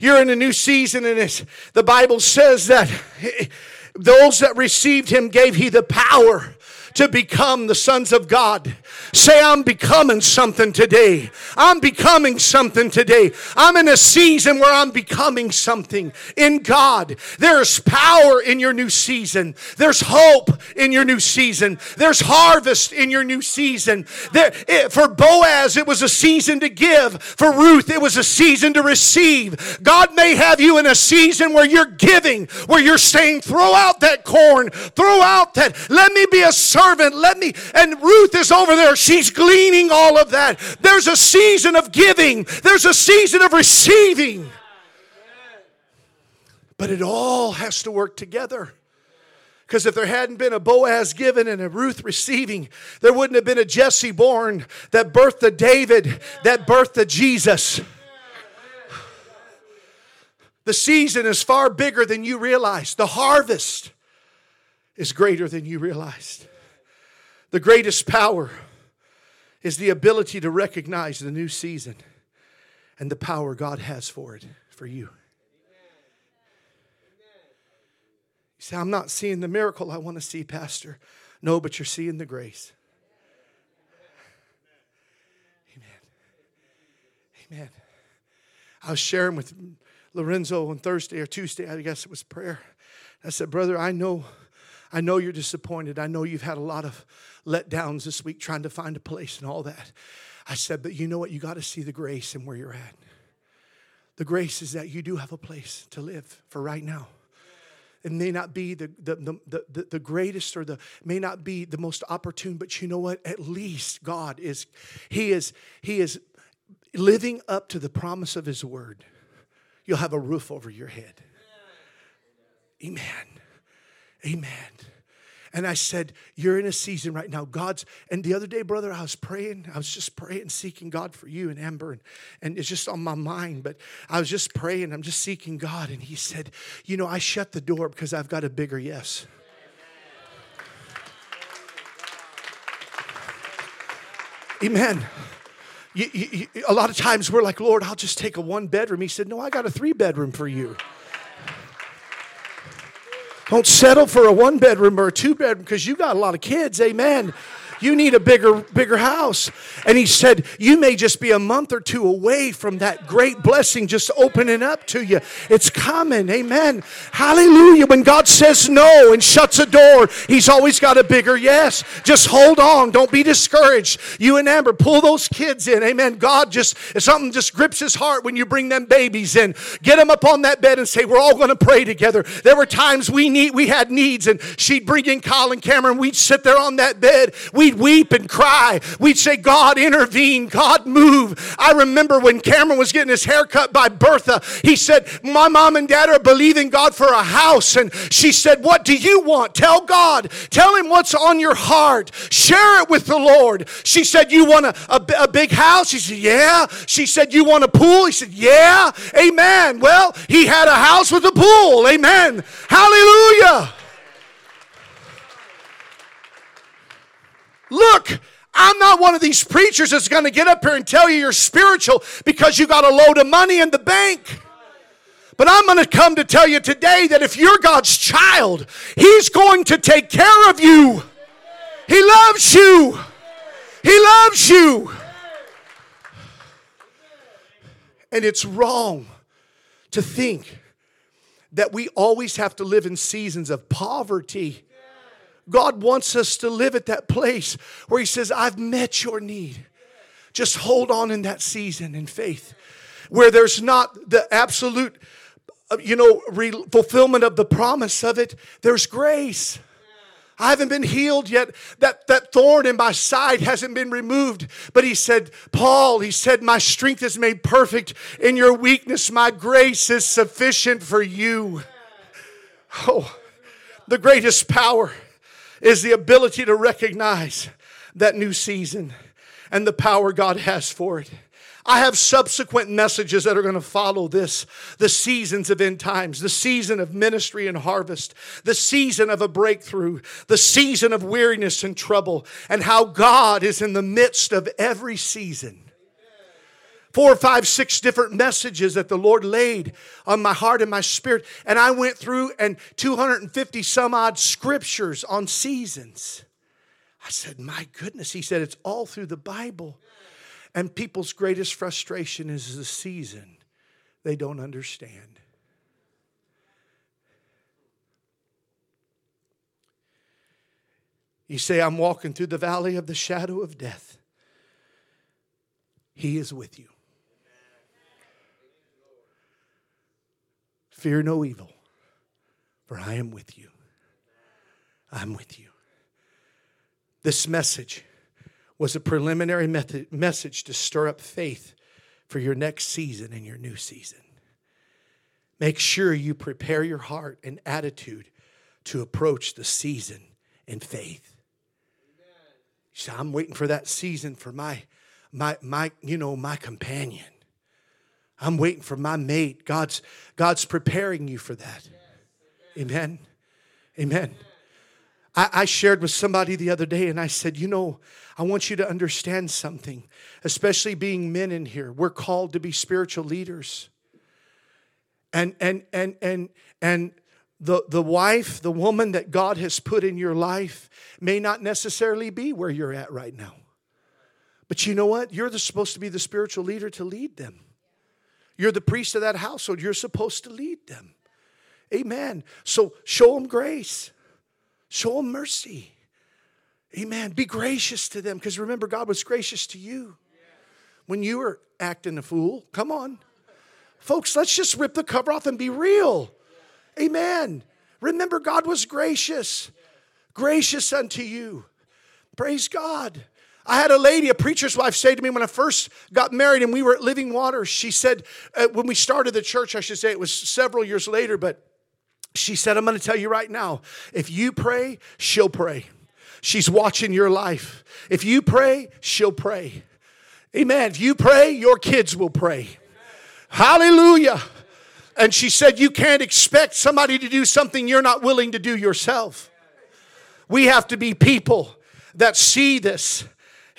Speaker 1: You're in a new season, and it's, the Bible says that those that received him gave he the power to become the sons of God. Say, I'm becoming something today. I'm becoming something today. I'm in a season where I'm becoming something in God. There's power in your new season. There's hope in your new season. There's harvest in your new season. There, it, for Boaz, it was a season to give. For Ruth, it was a season to receive. God may have you in a season where you're giving, where you're saying, throw out that corn, throw out that, let me be a servant, let me. And Ruth is over there, she's gleaning all of that. There's a season of giving, there's a season of receiving. But it all has to work together. Because if there hadn't been a Boaz given and a Ruth receiving, there wouldn't have been a Jesse born that birthed a David, that birthed a Jesus. The season is far bigger than you realize. The harvest is greater than you realized. The greatest power is the ability to recognize the new season and the power God has for it, for you. You say, I'm not seeing the miracle I want to see, Pastor. No, but you're seeing the grace. Amen. Amen. I was sharing with Lorenzo on Thursday or Tuesday, I guess it was prayer. I said, Brother, I know, I know you're disappointed. I know you've had a lot of letdowns this week trying to find a place and all that. I said, but you know what? You got to see the grace and where you're at. The grace is that you do have a place to live for right now it may not be the, the, the, the, the greatest or the may not be the most opportune but you know what at least god is he is he is living up to the promise of his word you'll have a roof over your head amen amen and I said, You're in a season right now. God's, and the other day, brother, I was praying. I was just praying, seeking God for you and Amber. And, and it's just on my mind. But I was just praying. I'm just seeking God. And he said, You know, I shut the door because I've got a bigger yes. Amen. You, you, you, a lot of times we're like, Lord, I'll just take a one bedroom. He said, No, I got a three bedroom for you. Don't settle for a one bedroom or a two bedroom because you got a lot of kids. Amen. You need a bigger, bigger house. And he said, You may just be a month or two away from that great blessing just opening up to you. It's coming. Amen. Hallelujah. When God says no and shuts a door, he's always got a bigger yes. Just hold on. Don't be discouraged. You and Amber, pull those kids in. Amen. God just, something just grips his heart when you bring them babies in. Get them up on that bed and say, We're all going to pray together. There were times we need, we had needs, and she'd bring in Colin Cameron. We'd sit there on that bed. We We'd weep and cry. We'd say, God, intervene. God, move. I remember when Cameron was getting his hair cut by Bertha, he said, My mom and dad are believing God for a house. And she said, What do you want? Tell God. Tell him what's on your heart. Share it with the Lord. She said, You want a, a, a big house? He said, Yeah. She said, You want a pool? He said, Yeah. Amen. Well, he had a house with a pool. Amen. Hallelujah. Look, I'm not one of these preachers that's going to get up here and tell you you're spiritual because you got a load of money in the bank. But I'm going to come to tell you today that if you're God's child, He's going to take care of you. He loves you. He loves you. And it's wrong to think that we always have to live in seasons of poverty God wants us to live at that place where He says, I've met your need. Just hold on in that season in faith where there's not the absolute, uh, you know, re- fulfillment of the promise of it, there's grace. I haven't been healed yet. That, that thorn in my side hasn't been removed. But he said, Paul, he said, My strength is made perfect in your weakness. My grace is sufficient for you. Oh, the greatest power is the ability to recognize that new season and the power God has for it. I have subsequent messages that are going to follow this the seasons of end times, the season of ministry and harvest, the season of a breakthrough, the season of weariness and trouble, and how God is in the midst of every season four, five, six different messages that the Lord laid on my heart and my spirit. And I went through and 250 some odd scriptures on seasons. I said, My goodness. He said, It's all through the Bible. And people's greatest frustration is the season they don't understand. You say, I'm walking through the valley of the shadow of death. He is with you. Fear no evil, for I am with you. I'm with you. This message was a preliminary method, message to stir up faith for your next season and your new season. Make sure you prepare your heart and attitude to approach the season in faith. So I'm waiting for that season for my, my, my, you know, my companion. I'm waiting for my mate. God's, God's preparing you for that. Amen. Amen. I, I shared with somebody the other day and I said, you know, I want you to understand something, especially being men in here. We're called to be spiritual leaders. And and and and and the, the wife, the woman that God has put in your life may not necessarily be where you're at right now. But you know what? You're the, supposed to be the spiritual leader to lead them. You're the priest of that household. You're supposed to lead them. Amen. So show them grace, show them mercy. Amen. Be gracious to them because remember, God was gracious to you when you were acting a fool. Come on. Folks, let's just rip the cover off and be real. Amen. Remember, God was gracious, gracious unto you. Praise God. I had a lady, a preacher's wife, say to me when I first got married and we were at Living Waters. She said, uh, when we started the church, I should say it was several years later, but she said, I'm going to tell you right now if you pray, she'll pray. She's watching your life. If you pray, she'll pray. Amen. If you pray, your kids will pray. Hallelujah. And she said, You can't expect somebody to do something you're not willing to do yourself. We have to be people that see this.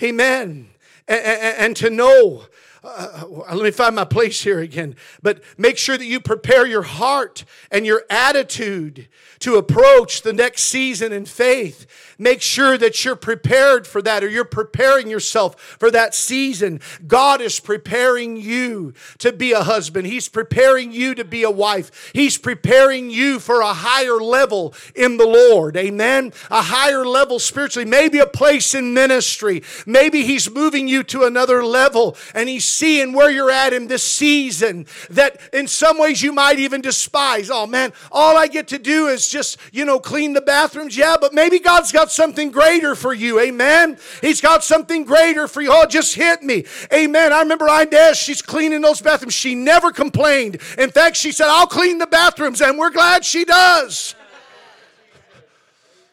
Speaker 1: Amen. And, to know uh, let me find my place here again. But make sure that you prepare your heart and your attitude to approach the next season in faith. Make sure that you're prepared for that or you're preparing yourself for that season. God is preparing you to be a husband, He's preparing you to be a wife, He's preparing you for a higher level in the Lord. Amen. A higher level spiritually, maybe a place in ministry. Maybe He's moving you to another level and He's seeing where you're at in this season that in some ways you might even despise. Oh man, all I get to do is just, you know, clean the bathrooms. Yeah, but maybe God's got something greater for you. Amen. He's got something greater for you. Oh, just hit me. Amen. I remember Inez, she's cleaning those bathrooms. She never complained. In fact, she said, I'll clean the bathrooms, and we're glad she does.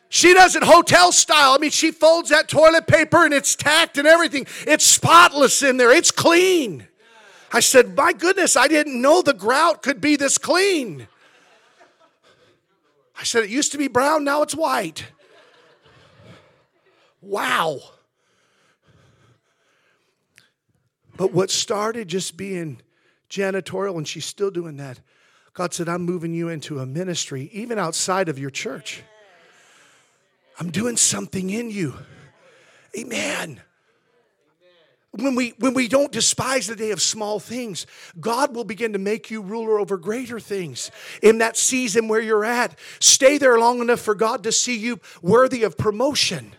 Speaker 1: She does it hotel style. I mean, she folds that toilet paper and it's tacked and everything. It's spotless in there, it's clean. I said, My goodness, I didn't know the grout could be this clean. I said, It used to be brown, now it's white. Wow. But what started just being janitorial, and she's still doing that, God said, I'm moving you into a ministry, even outside of your church. I'm doing something in you. Amen. When we, when we don't despise the day of small things, God will begin to make you ruler over greater things. In that season where you're at, stay there long enough for God to see you worthy of promotion.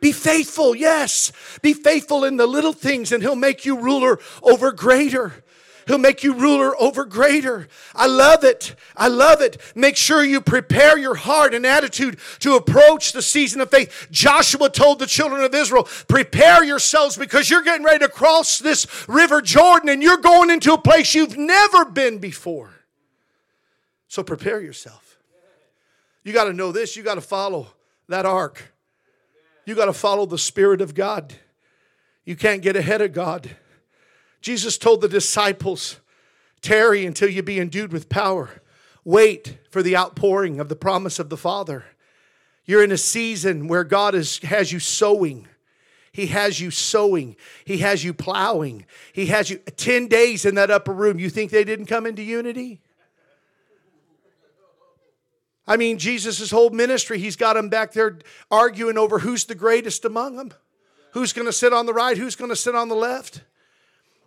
Speaker 1: Be faithful, yes. Be faithful in the little things, and He'll make you ruler over greater. He'll make you ruler over greater. I love it. I love it. Make sure you prepare your heart and attitude to approach the season of faith. Joshua told the children of Israel, prepare yourselves because you're getting ready to cross this river Jordan and you're going into a place you've never been before. So prepare yourself. You got to know this. You got to follow that ark. You got to follow the Spirit of God. You can't get ahead of God. Jesus told the disciples, Tarry until you be endued with power. Wait for the outpouring of the promise of the Father. You're in a season where God is, has you sowing. He has you sowing. He has you plowing. He has you 10 days in that upper room. You think they didn't come into unity? I mean, Jesus' whole ministry, he's got them back there arguing over who's the greatest among them. Who's going to sit on the right? Who's going to sit on the left?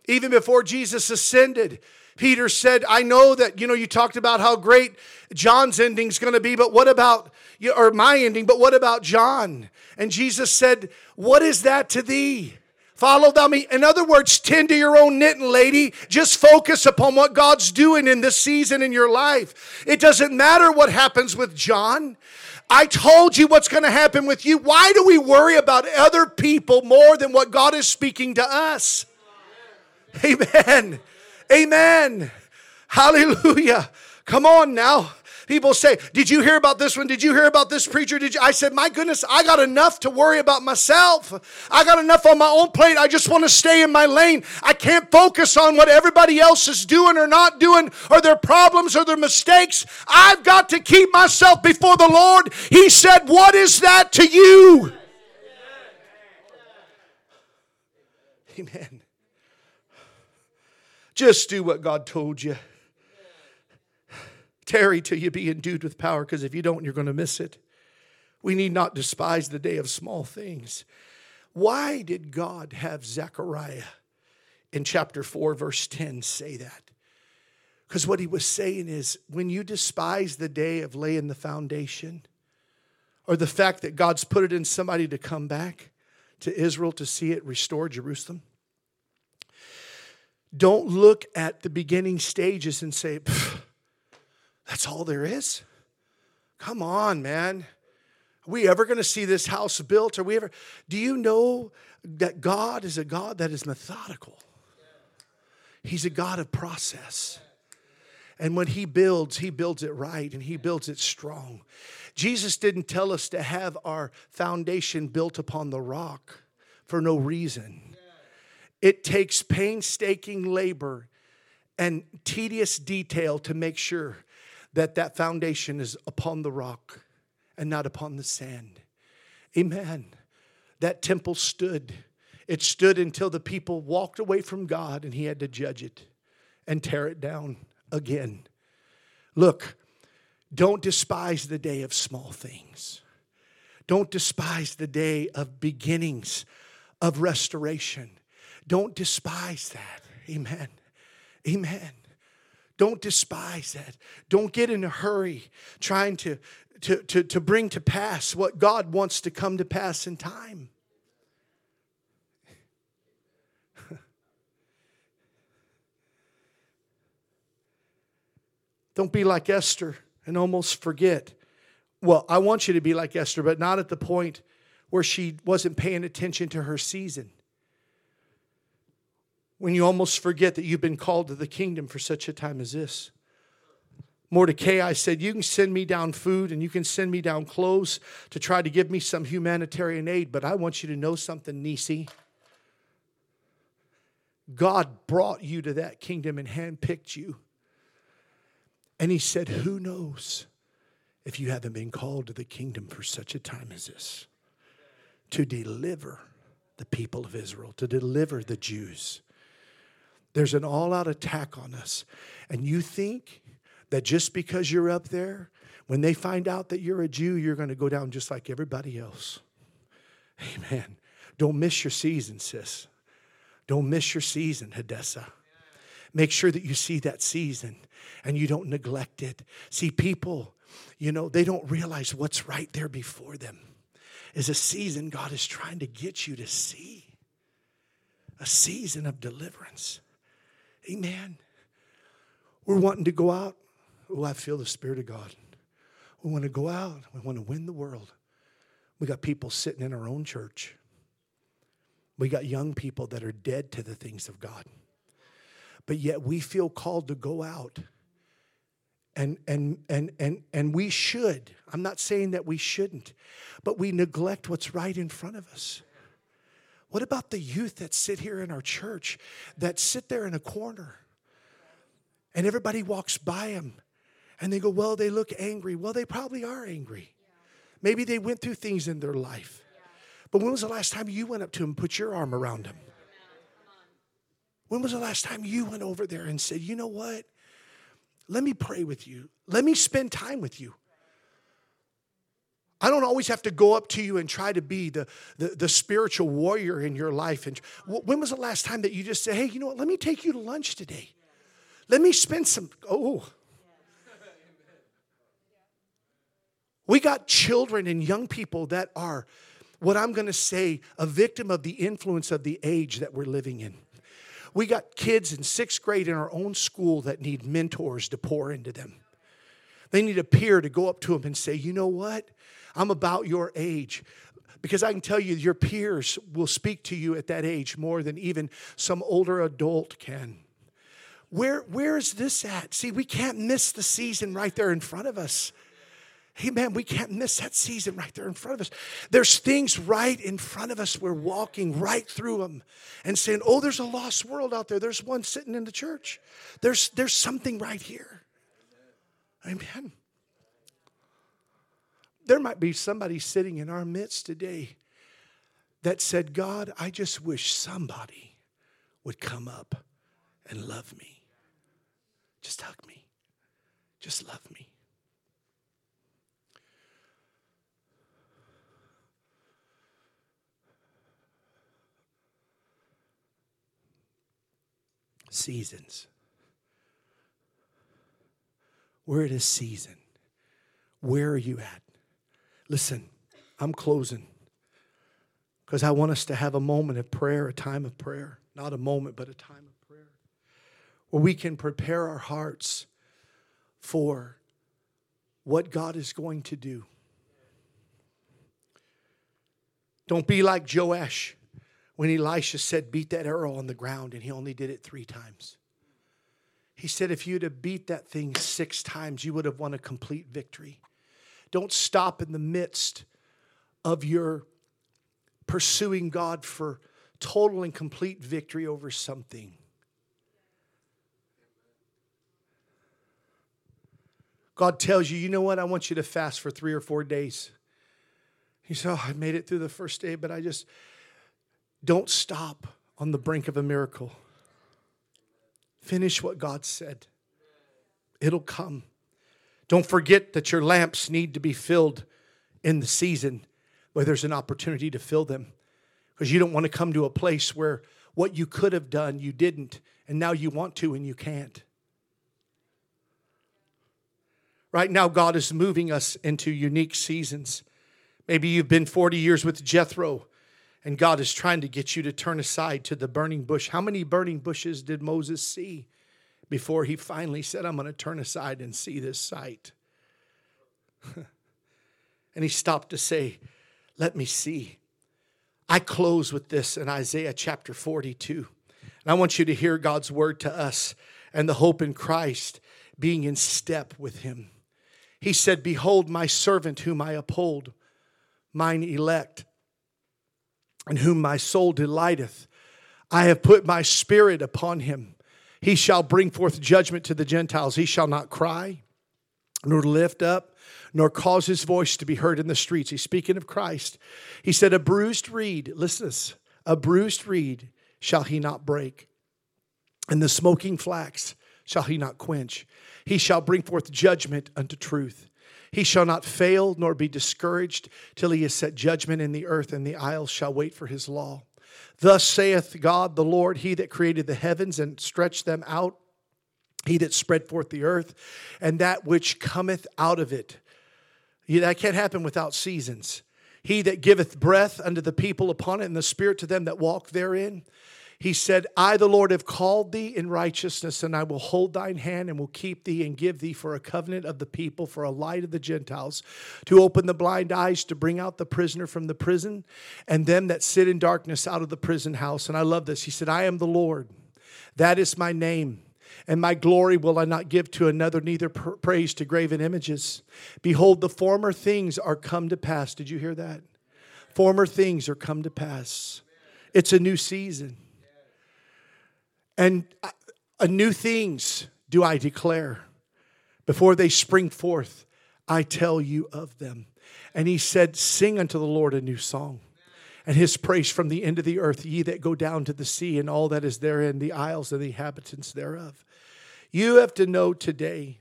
Speaker 1: Even before Jesus ascended, Peter said, I know that, you know, you talked about how great John's ending is going to be, but what about, or my ending, but what about John? And Jesus said, What is that to thee? Follow thou me. In other words, tend to your own knitting, lady. Just focus upon what God's doing in this season in your life. It doesn't matter what happens with John. I told you what's going to happen with you. Why do we worry about other people more than what God is speaking to us? Amen. Amen. Hallelujah. Come on now. People say, Did you hear about this one? Did you hear about this preacher? Did you? I said, My goodness, I got enough to worry about myself. I got enough on my own plate. I just want to stay in my lane. I can't focus on what everybody else is doing or not doing, or their problems or their mistakes. I've got to keep myself before the Lord. He said, What is that to you? Amen. Just do what God told you. Tarry till you be endued with power, because if you don't, you're going to miss it. We need not despise the day of small things. Why did God have Zechariah in chapter 4, verse 10 say that? Because what he was saying is when you despise the day of laying the foundation, or the fact that God's put it in somebody to come back to Israel to see it restore Jerusalem, don't look at the beginning stages and say, that's all there is? Come on, man. Are we ever going to see this house built? Are we ever? Do you know that God is a God that is methodical? He's a God of process. And when He builds, He builds it right and He builds it strong. Jesus didn't tell us to have our foundation built upon the rock for no reason. It takes painstaking labor and tedious detail to make sure that that foundation is upon the rock and not upon the sand. Amen. That temple stood. It stood until the people walked away from God and he had to judge it and tear it down again. Look, don't despise the day of small things. Don't despise the day of beginnings of restoration. Don't despise that. Amen. Amen. Don't despise that. Don't get in a hurry trying to, to, to, to bring to pass what God wants to come to pass in time. Don't be like Esther and almost forget. Well, I want you to be like Esther, but not at the point where she wasn't paying attention to her season when you almost forget that you've been called to the kingdom for such a time as this. Mordecai said, You can send me down food and you can send me down clothes to try to give me some humanitarian aid, but I want you to know something, Nisi. God brought you to that kingdom and handpicked you. And he said, Who knows if you haven't been called to the kingdom for such a time as this? To deliver the people of Israel, to deliver the Jews. There's an all out attack on us. And you think that just because you're up there, when they find out that you're a Jew, you're going to go down just like everybody else. Amen. Don't miss your season, sis. Don't miss your season, Hadassah. Make sure that you see that season and you don't neglect it. See, people, you know, they don't realize what's right there before them is a season God is trying to get you to see. A season of deliverance. Amen. We're wanting to go out. Oh, I feel the Spirit of God. We want to go out. We want to win the world. We got people sitting in our own church. We got young people that are dead to the things of God. But yet we feel called to go out. And, and, and, and, and we should. I'm not saying that we shouldn't, but we neglect what's right in front of us. What about the youth that sit here in our church that sit there in a corner and everybody walks by them and they go, Well, they look angry. Well, they probably are angry. Maybe they went through things in their life. But when was the last time you went up to them and put your arm around them? When was the last time you went over there and said, You know what? Let me pray with you. Let me spend time with you. I don't always have to go up to you and try to be the, the, the, spiritual warrior in your life. And when was the last time that you just said, hey, you know what, let me take you to lunch today? Let me spend some, oh. We got children and young people that are, what I'm gonna say, a victim of the influence of the age that we're living in. We got kids in sixth grade in our own school that need mentors to pour into them. They need a peer to go up to them and say, you know what? I'm about your age. Because I can tell you, your peers will speak to you at that age more than even some older adult can. Where, where is this at? See, we can't miss the season right there in front of us. Hey, man, we can't miss that season right there in front of us. There's things right in front of us. We're walking right through them and saying, oh, there's a lost world out there. There's one sitting in the church. There's, there's something right here. Amen. There might be somebody sitting in our midst today that said, God, I just wish somebody would come up and love me. Just hug me. Just love me. Seasons. We're at a season. Where are you at? Listen, I'm closing because I want us to have a moment of prayer, a time of prayer. Not a moment, but a time of prayer where we can prepare our hearts for what God is going to do. Don't be like Joash when Elisha said, Beat that arrow on the ground, and he only did it three times. He said, If you'd have beat that thing six times, you would have won a complete victory. Don't stop in the midst of your pursuing God for total and complete victory over something. God tells you, you know what? I want you to fast for three or four days. He said, Oh, I made it through the first day, but I just don't stop on the brink of a miracle. Finish what God said, it'll come. Don't forget that your lamps need to be filled in the season where there's an opportunity to fill them. Because you don't want to come to a place where what you could have done, you didn't, and now you want to and you can't. Right now, God is moving us into unique seasons. Maybe you've been 40 years with Jethro, and God is trying to get you to turn aside to the burning bush. How many burning bushes did Moses see? Before he finally said, I'm going to turn aside and see this sight. and he stopped to say, Let me see. I close with this in Isaiah chapter 42. And I want you to hear God's word to us and the hope in Christ being in step with him. He said, Behold, my servant whom I uphold, mine elect, in whom my soul delighteth. I have put my spirit upon him he shall bring forth judgment to the Gentiles. He shall not cry, nor lift up, nor cause his voice to be heard in the streets. He's speaking of Christ. He said, A bruised reed, listen this, a bruised reed shall he not break, and the smoking flax shall he not quench. He shall bring forth judgment unto truth. He shall not fail nor be discouraged till he has set judgment in the earth, and the isles shall wait for his law. Thus saith God the Lord, He that created the heavens and stretched them out, He that spread forth the earth, and that which cometh out of it. That can't happen without seasons. He that giveth breath unto the people upon it, and the spirit to them that walk therein. He said, I, the Lord, have called thee in righteousness, and I will hold thine hand and will keep thee and give thee for a covenant of the people, for a light of the Gentiles, to open the blind eyes, to bring out the prisoner from the prison, and them that sit in darkness out of the prison house. And I love this. He said, I am the Lord. That is my name. And my glory will I not give to another, neither praise to graven images. Behold, the former things are come to pass. Did you hear that? Former things are come to pass. It's a new season. And a new things do I declare. Before they spring forth, I tell you of them. And he said, Sing unto the Lord a new song. And his praise from the end of the earth, ye that go down to the sea and all that is therein, the isles and the inhabitants thereof. You have to know today,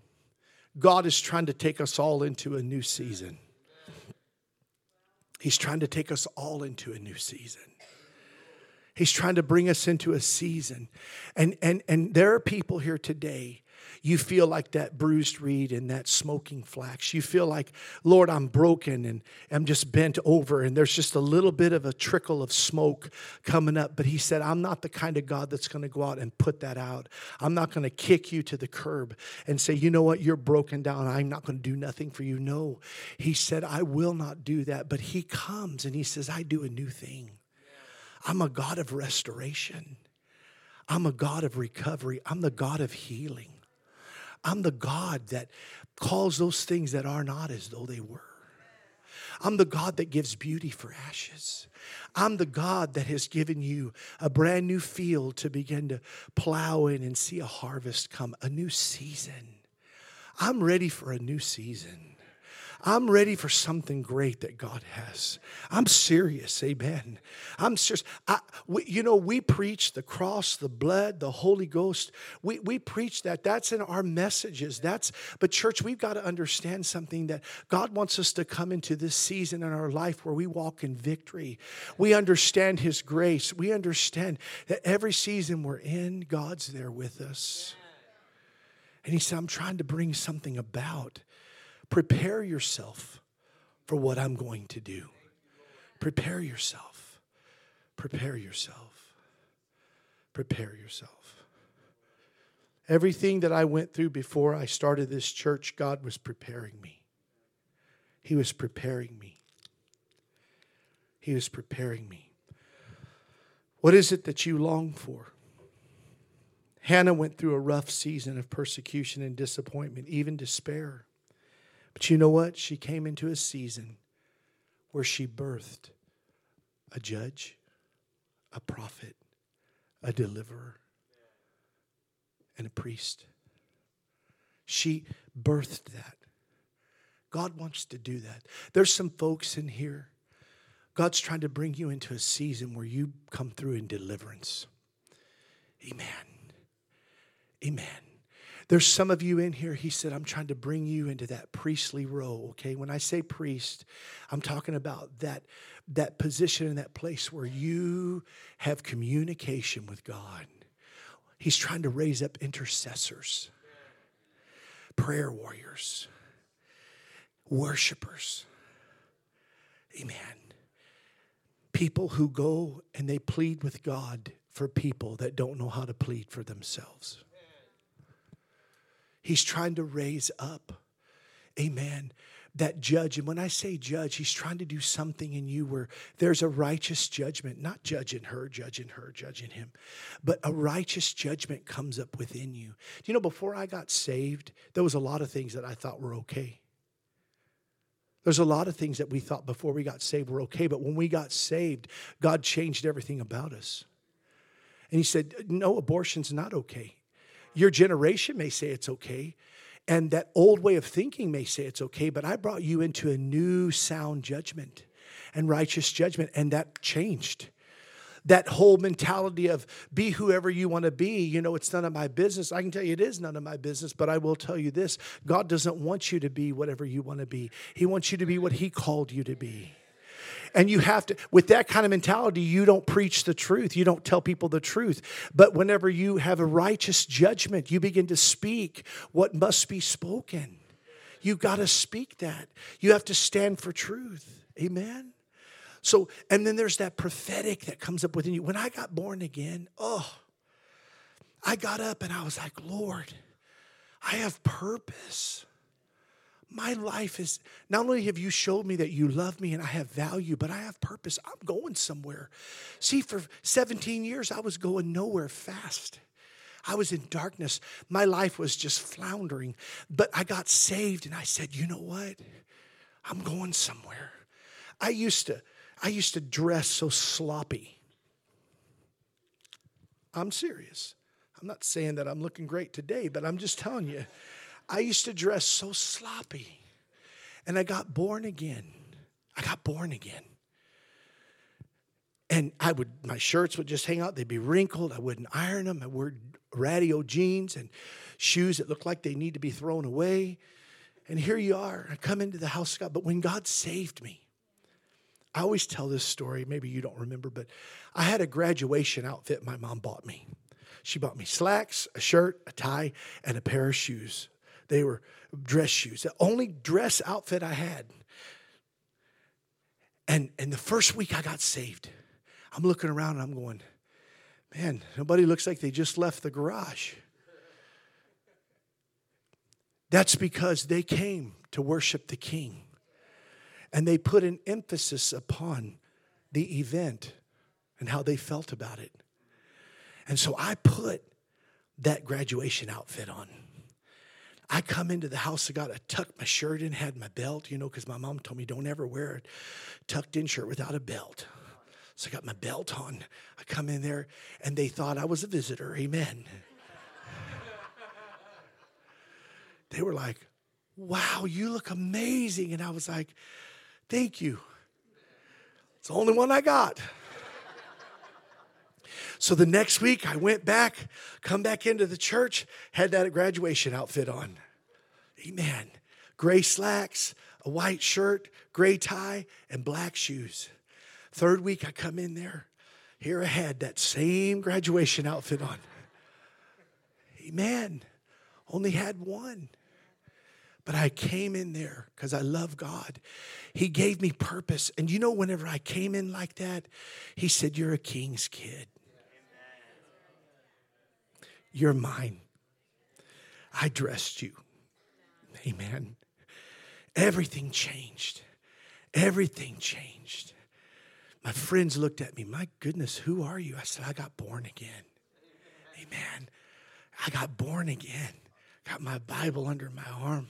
Speaker 1: God is trying to take us all into a new season. He's trying to take us all into a new season. He's trying to bring us into a season. And, and, and there are people here today you feel like that bruised reed and that smoking flax. You feel like, Lord, I'm broken and I'm just bent over, and there's just a little bit of a trickle of smoke coming up. But He said, I'm not the kind of God that's going to go out and put that out. I'm not going to kick you to the curb and say, you know what, you're broken down. I'm not going to do nothing for you. No. He said, I will not do that. But He comes and He says, I do a new thing. I'm a God of restoration. I'm a God of recovery. I'm the God of healing. I'm the God that calls those things that are not as though they were. I'm the God that gives beauty for ashes. I'm the God that has given you a brand new field to begin to plow in and see a harvest come, a new season. I'm ready for a new season. I'm ready for something great that God has. I'm serious, amen. I'm serious. I, we, you know, we preach the cross, the blood, the Holy Ghost. We, we preach that. That's in our messages. That's, but church, we've got to understand something that God wants us to come into this season in our life where we walk in victory. We understand His grace. We understand that every season we're in, God's there with us. And He said, I'm trying to bring something about. Prepare yourself for what I'm going to do. Prepare yourself. Prepare yourself. Prepare yourself. Everything that I went through before I started this church, God was preparing me. He was preparing me. He was preparing me. What is it that you long for? Hannah went through a rough season of persecution and disappointment, even despair. But you know what? She came into a season where she birthed a judge, a prophet, a deliverer, and a priest. She birthed that. God wants to do that. There's some folks in here. God's trying to bring you into a season where you come through in deliverance. Amen. Amen. There's some of you in here, he said, I'm trying to bring you into that priestly role, okay? When I say priest, I'm talking about that, that position in that place where you have communication with God. He's trying to raise up intercessors, prayer warriors, worshipers. Amen. People who go and they plead with God for people that don't know how to plead for themselves. He's trying to raise up, amen, that judge. And when I say judge, he's trying to do something in you where there's a righteous judgment, not judging her, judging her, judging him, but a righteous judgment comes up within you. Do you know, before I got saved, there was a lot of things that I thought were okay. There's a lot of things that we thought before we got saved were okay, but when we got saved, God changed everything about us. And He said, No, abortion's not okay. Your generation may say it's okay, and that old way of thinking may say it's okay, but I brought you into a new sound judgment and righteous judgment, and that changed. That whole mentality of be whoever you want to be, you know, it's none of my business. I can tell you it is none of my business, but I will tell you this God doesn't want you to be whatever you want to be, He wants you to be what He called you to be. And you have to, with that kind of mentality, you don't preach the truth. You don't tell people the truth. But whenever you have a righteous judgment, you begin to speak what must be spoken. You've got to speak that. You have to stand for truth. Amen. So, and then there's that prophetic that comes up within you. When I got born again, oh, I got up and I was like, Lord, I have purpose my life is not only have you showed me that you love me and I have value, but I have purpose. I'm going somewhere. See, for 17 years, I was going nowhere fast. I was in darkness. My life was just floundering. But I got saved and I said, you know what? I'm going somewhere. I used to, I used to dress so sloppy. I'm serious. I'm not saying that I'm looking great today, but I'm just telling you. I used to dress so sloppy. And I got born again. I got born again. And I would, my shirts would just hang out. They'd be wrinkled. I wouldn't iron them. I wore radio jeans and shoes that looked like they need to be thrown away. And here you are. I come into the house of God. But when God saved me, I always tell this story. Maybe you don't remember, but I had a graduation outfit my mom bought me. She bought me slacks, a shirt, a tie, and a pair of shoes. They were dress shoes, the only dress outfit I had. And, and the first week I got saved, I'm looking around and I'm going, man, nobody looks like they just left the garage. That's because they came to worship the King. And they put an emphasis upon the event and how they felt about it. And so I put that graduation outfit on. I come into the house of God, I tucked my shirt in, had my belt, you know, because my mom told me don't ever wear a tucked in shirt without a belt. So I got my belt on. I come in there and they thought I was a visitor. Amen. they were like, wow, you look amazing. And I was like, thank you. It's the only one I got. So the next week, I went back, come back into the church, had that graduation outfit on. Amen. Gray slacks, a white shirt, gray tie, and black shoes. Third week, I come in there. Here I had that same graduation outfit on. Amen. Only had one. But I came in there because I love God. He gave me purpose. And you know, whenever I came in like that, He said, You're a king's kid. You're mine. I dressed you. Amen. Everything changed. Everything changed. My friends looked at me, my goodness, who are you? I said, I got born again. Amen. I got born again. Got my Bible under my arm.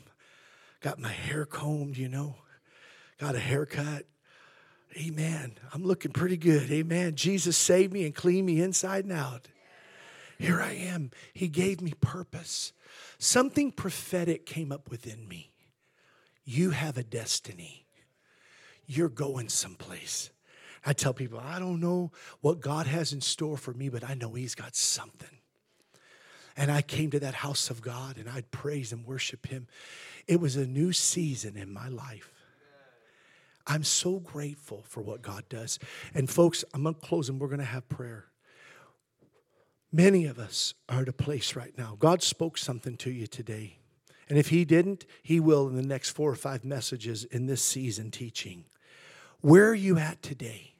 Speaker 1: Got my hair combed, you know. Got a haircut. Amen. I'm looking pretty good. Amen. Jesus saved me and cleaned me inside and out. Here I am. He gave me purpose. Something prophetic came up within me. You have a destiny. You're going someplace. I tell people, I don't know what God has in store for me, but I know He's got something. And I came to that house of God and I'd praise and worship Him. It was a new season in my life. I'm so grateful for what God does. And folks, I'm going to close and we're going to have prayer. Many of us are at a place right now. God spoke something to you today. And if He didn't, He will in the next four or five messages in this season teaching. Where are you at today?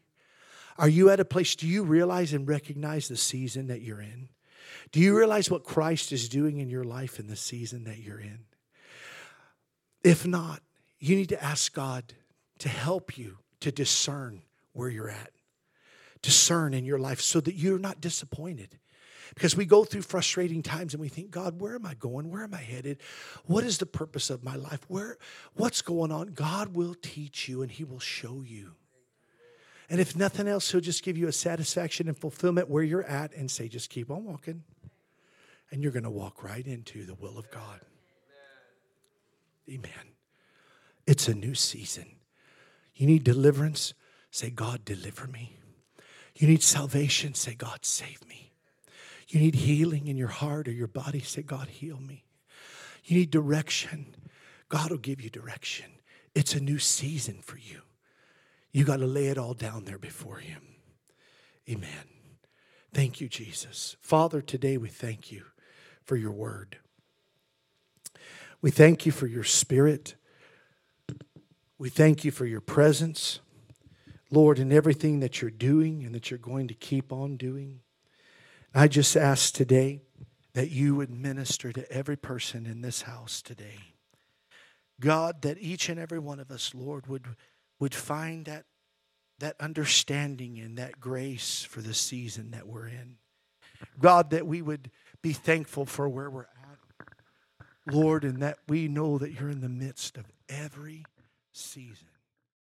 Speaker 1: Are you at a place, do you realize and recognize the season that you're in? Do you realize what Christ is doing in your life in the season that you're in? If not, you need to ask God to help you to discern where you're at, discern in your life so that you're not disappointed. Because we go through frustrating times and we think, God, where am I going? Where am I headed? What is the purpose of my life? Where what's going on? God will teach you and he will show you. And if nothing else, he'll just give you a satisfaction and fulfillment where you're at and say, just keep on walking. And you're going to walk right into the will of God. Amen. It's a new season. You need deliverance? Say, God, deliver me. You need salvation? Say, God, save me. You need healing in your heart or your body. Say, God, heal me. You need direction. God will give you direction. It's a new season for you. You got to lay it all down there before Him. Amen. Thank you, Jesus. Father, today we thank you for your word. We thank you for your spirit. We thank you for your presence, Lord, in everything that you're doing and that you're going to keep on doing. I just ask today that you would minister to every person in this house today. God, that each and every one of us, Lord, would, would find that, that understanding and that grace for the season that we're in. God, that we would be thankful for where we're at, Lord, and that we know that you're in the midst of every season.